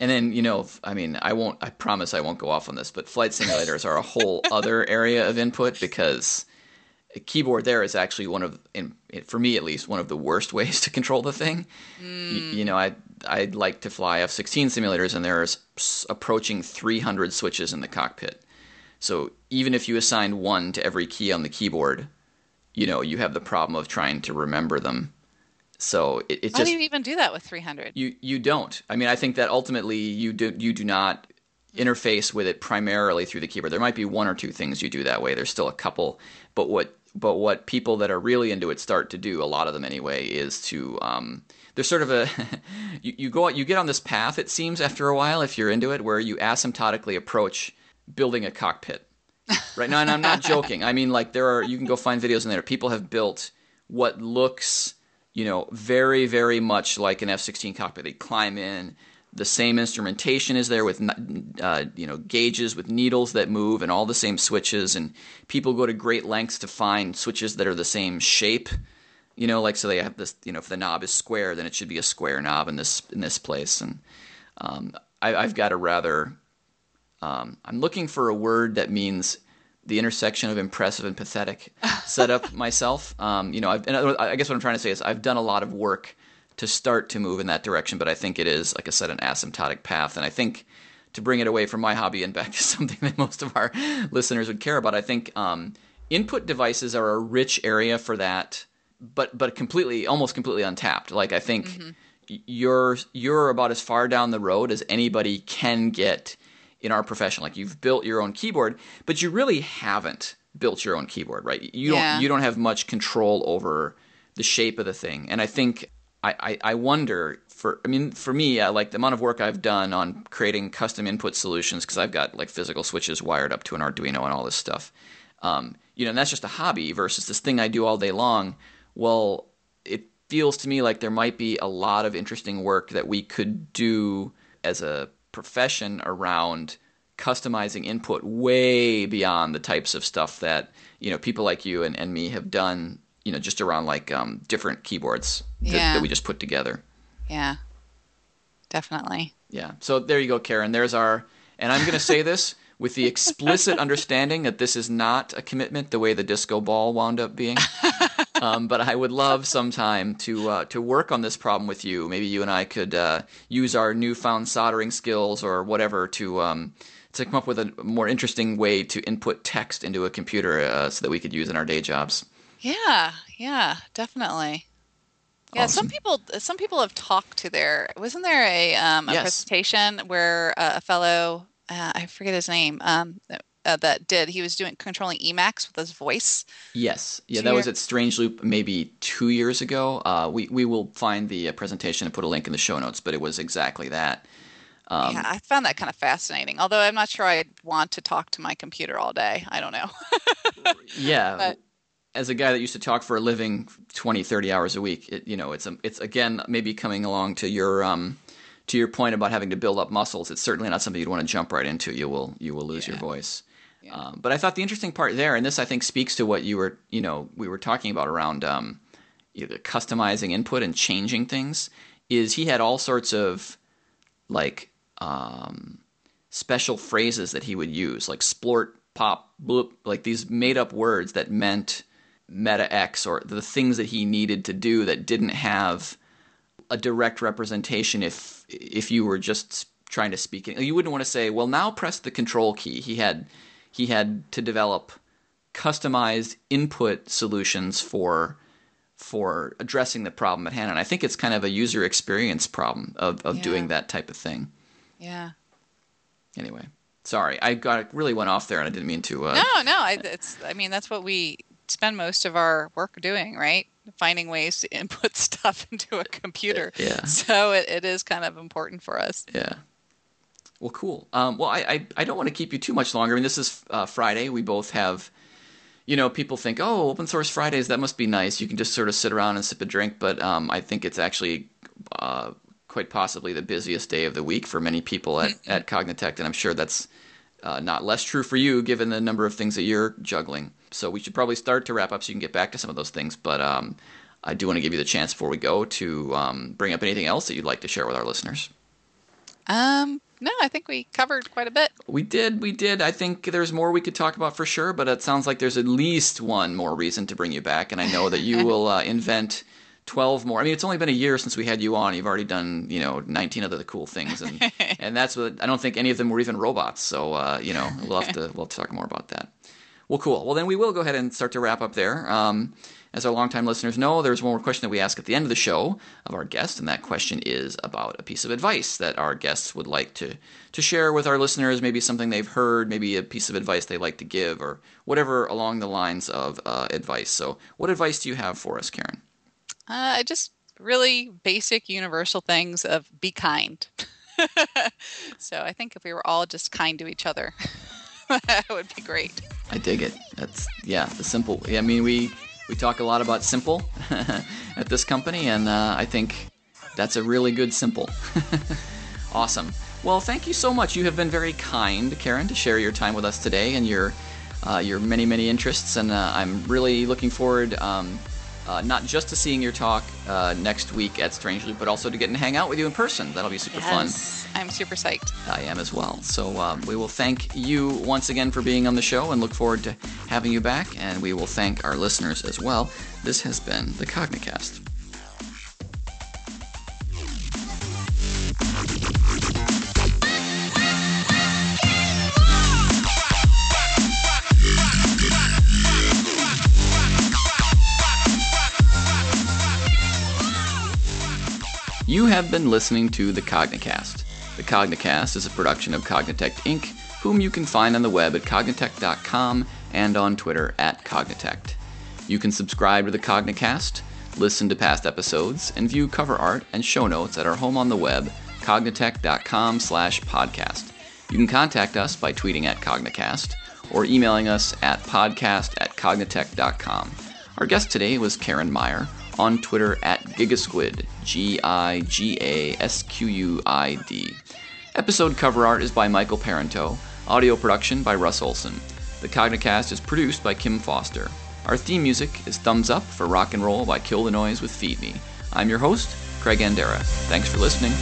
A: And then you know, I mean, I won't. I promise I won't go off on this. But flight simulators are a whole other area of input because a keyboard there is actually one of, in, for me at least, one of the worst ways to control the thing. Y- you know, I I'd like to fly F-16 simulators, and there's approaching 300 switches in the cockpit. So even if you assign one to every key on the keyboard, you know you have the problem of trying to remember them. So it, it's
B: How
A: just
B: do you even do that with 300?
A: you you don't. I mean, I think that ultimately you do you do not interface with it primarily through the keyboard. There might be one or two things you do that way. There's still a couple, but what but what people that are really into it start to do, a lot of them anyway, is to um, there's sort of a you, you go you get on this path. It seems after a while, if you're into it, where you asymptotically approach building a cockpit. Right now, and I'm not joking. I mean, like there are you can go find videos in there. People have built what looks you know, very, very much like an F-16 cockpit. They climb in. The same instrumentation is there with, uh, you know, gauges with needles that move and all the same switches. And people go to great lengths to find switches that are the same shape. You know, like so they have this. You know, if the knob is square, then it should be a square knob in this in this place. And um, I, I've got a rather. Um, I'm looking for a word that means the intersection of impressive and pathetic setup myself. Um, you know, I've, and I guess what I'm trying to say is I've done a lot of work to start to move in that direction, but I think it is, like I said, an asymptotic path. And I think to bring it away from my hobby and back to something that most of our listeners would care about, I think um, input devices are a rich area for that, but but completely, almost completely untapped. Like I think
B: Mm-hmm.
A: you're you're about as far down the road as anybody can get in our profession. Like you've built your own keyboard, but you really haven't built your own keyboard, right? You don't you don't have much control over the shape of the thing. And I think I, I, I wonder for I mean for me, uh, like the amount of work I've done on creating custom input solutions because I've got like physical switches wired up to an Arduino and all this stuff. Um, you know, and that's just a hobby versus this thing I do all day long. Well, it feels to me like there might be a lot of interesting work that we could do as a profession around customizing input way beyond the types of stuff that you know people like you and, and me have done you know just around like um, different keyboards that,
B: Yeah.
A: that we just put together.
B: Yeah, definitely.
A: yeah. So there you go Carin. There's our and i'm going to say this with the explicit understanding that this is not a commitment the way the disco ball wound up being um, but I would love sometime to uh, to work on this problem with you. Maybe you and I could uh, use our newfound soldering skills or whatever to um, to come up with a more interesting way to input text into a computer uh, so that we could use in our day jobs.
B: Yeah, yeah, definitely. Yeah, some people some people have talked to their wasn't there a um, a
A: Yes.
B: presentation where uh, a fellow uh, I forget his name um, uh, that did. He was doing controlling Emacs with his voice.
A: Yes, yeah, that was at Strange Loop maybe two years ago. Uh, we we will find the uh, presentation and put a link in the show notes, but it was exactly that.
B: Um, yeah, I found that kind of fascinating. Although I'm not sure I'd want to talk to my computer all day. I don't know.
A: yeah. But, as a guy that used to talk for a living 20 30 hours a week it, you know it's a, it's again maybe coming along to your um to your point about having to build up muscles it's certainly not something you'd want to jump right into you will you will lose yeah. your voice yeah. um, but i thought the interesting part there and this i think speaks to what you were you know we were talking about around um, either customizing input and changing things is he had all sorts of like um, special phrases that he would use like splort pop bloop like these made up words that meant meta X or the things that he needed to do that didn't have a direct representation if if you were just trying to speak. You wouldn't want to say, "Well, now press the control key." He had he had to develop customized input solutions for for addressing the problem at hand. And I think it's kind of a user experience problem of, of yeah. doing that type of thing.
B: Yeah.
A: Anyway, sorry, I got really went off there, and I didn't mean to.
B: Uh, no, no, I, it's. I mean, that's what we spend most of our work doing, right? Finding ways to input stuff into a computer.
A: Yeah.
B: So it, it is kind of important for us.
A: Yeah. Well, cool. Um, well, I, I, I, don't want to keep you too much longer. I mean, this is uh, Friday. We both have, you know, people think, oh, open source Fridays, that must be nice. You can just sort of sit around and sip a drink. But um, I think it's actually uh, quite possibly the busiest day of the week for many people at, at Cognitect. And I'm sure that's uh, not less true for you given the number of things that you're juggling. So we should probably start to wrap up so you can get back to some of those things. But um, I do want to give you the chance before we go to um, bring up anything else that you'd like to share with our listeners.
B: Um, no, I think we covered quite a bit.
A: We did, we did. I think there's more we could talk about for sure, but it sounds like there's at least one more reason to bring you back, and I know that you will uh, invent 12 more. I mean, it's only been a year since we had you on. You've already done, you know, 19 other cool things. And, and that's what, I don't think any of them were even robots. So, uh, you know, we'll have to, we'll talk more about that. Well, cool. Well, then we will go ahead and start to wrap up there. Um, as our longtime listeners know, there's one more question that we ask at the end of the show of our guest, and that question is about a piece of advice that our guests would like to, to share with our listeners, maybe something they've heard, maybe a piece of advice they like to give, or whatever along the lines of uh, advice. So, what advice do you have for us, Carin?
B: Uh, just really basic, universal things of be kind. so I think if we were all just kind to each other, that would be great.
A: I dig it. That's yeah, the simple. I mean, we we talk a lot about simple at this company, and uh, I think that's a really good simple. awesome. Well, thank you so much. You have been very kind, Carin, to share your time with us today and your uh, your many many interests, and uh, I'm really looking forward. Um, uh, not just to seeing your talk uh, next week at Strange Loop, but also to getting to hang out with you in person. That'll be super
B: yes, fun. I'm super psyched.
A: I am as well. So um, we will thank you once again for being on the show and look forward to having you back. And we will thank our listeners as well. This has been the Cognicast. You have been listening to the Cognicast. The Cognicast is a production of Cognitect Inc., whom you can find on the web at cognitect.com and on Twitter at Cognitect. You can subscribe to the Cognicast, listen to past episodes, and view cover art and show notes at our home on the web, cognitect.com slash podcast. You can contact us by tweeting at Cognicast or emailing us at podcast at cognitect.com. Our guest today was Carin Meier, on Twitter at Gigasquid, G I G A S Q U I D. Episode cover art is by Michael Parenteau, audio production by Russ Olsen. The Cognicast is produced by Kim Foster. Our theme music is Thumbs Up for Rock and Roll by Kill the Noise with Feed Me. I'm your host, Craig Andera. Thanks for listening.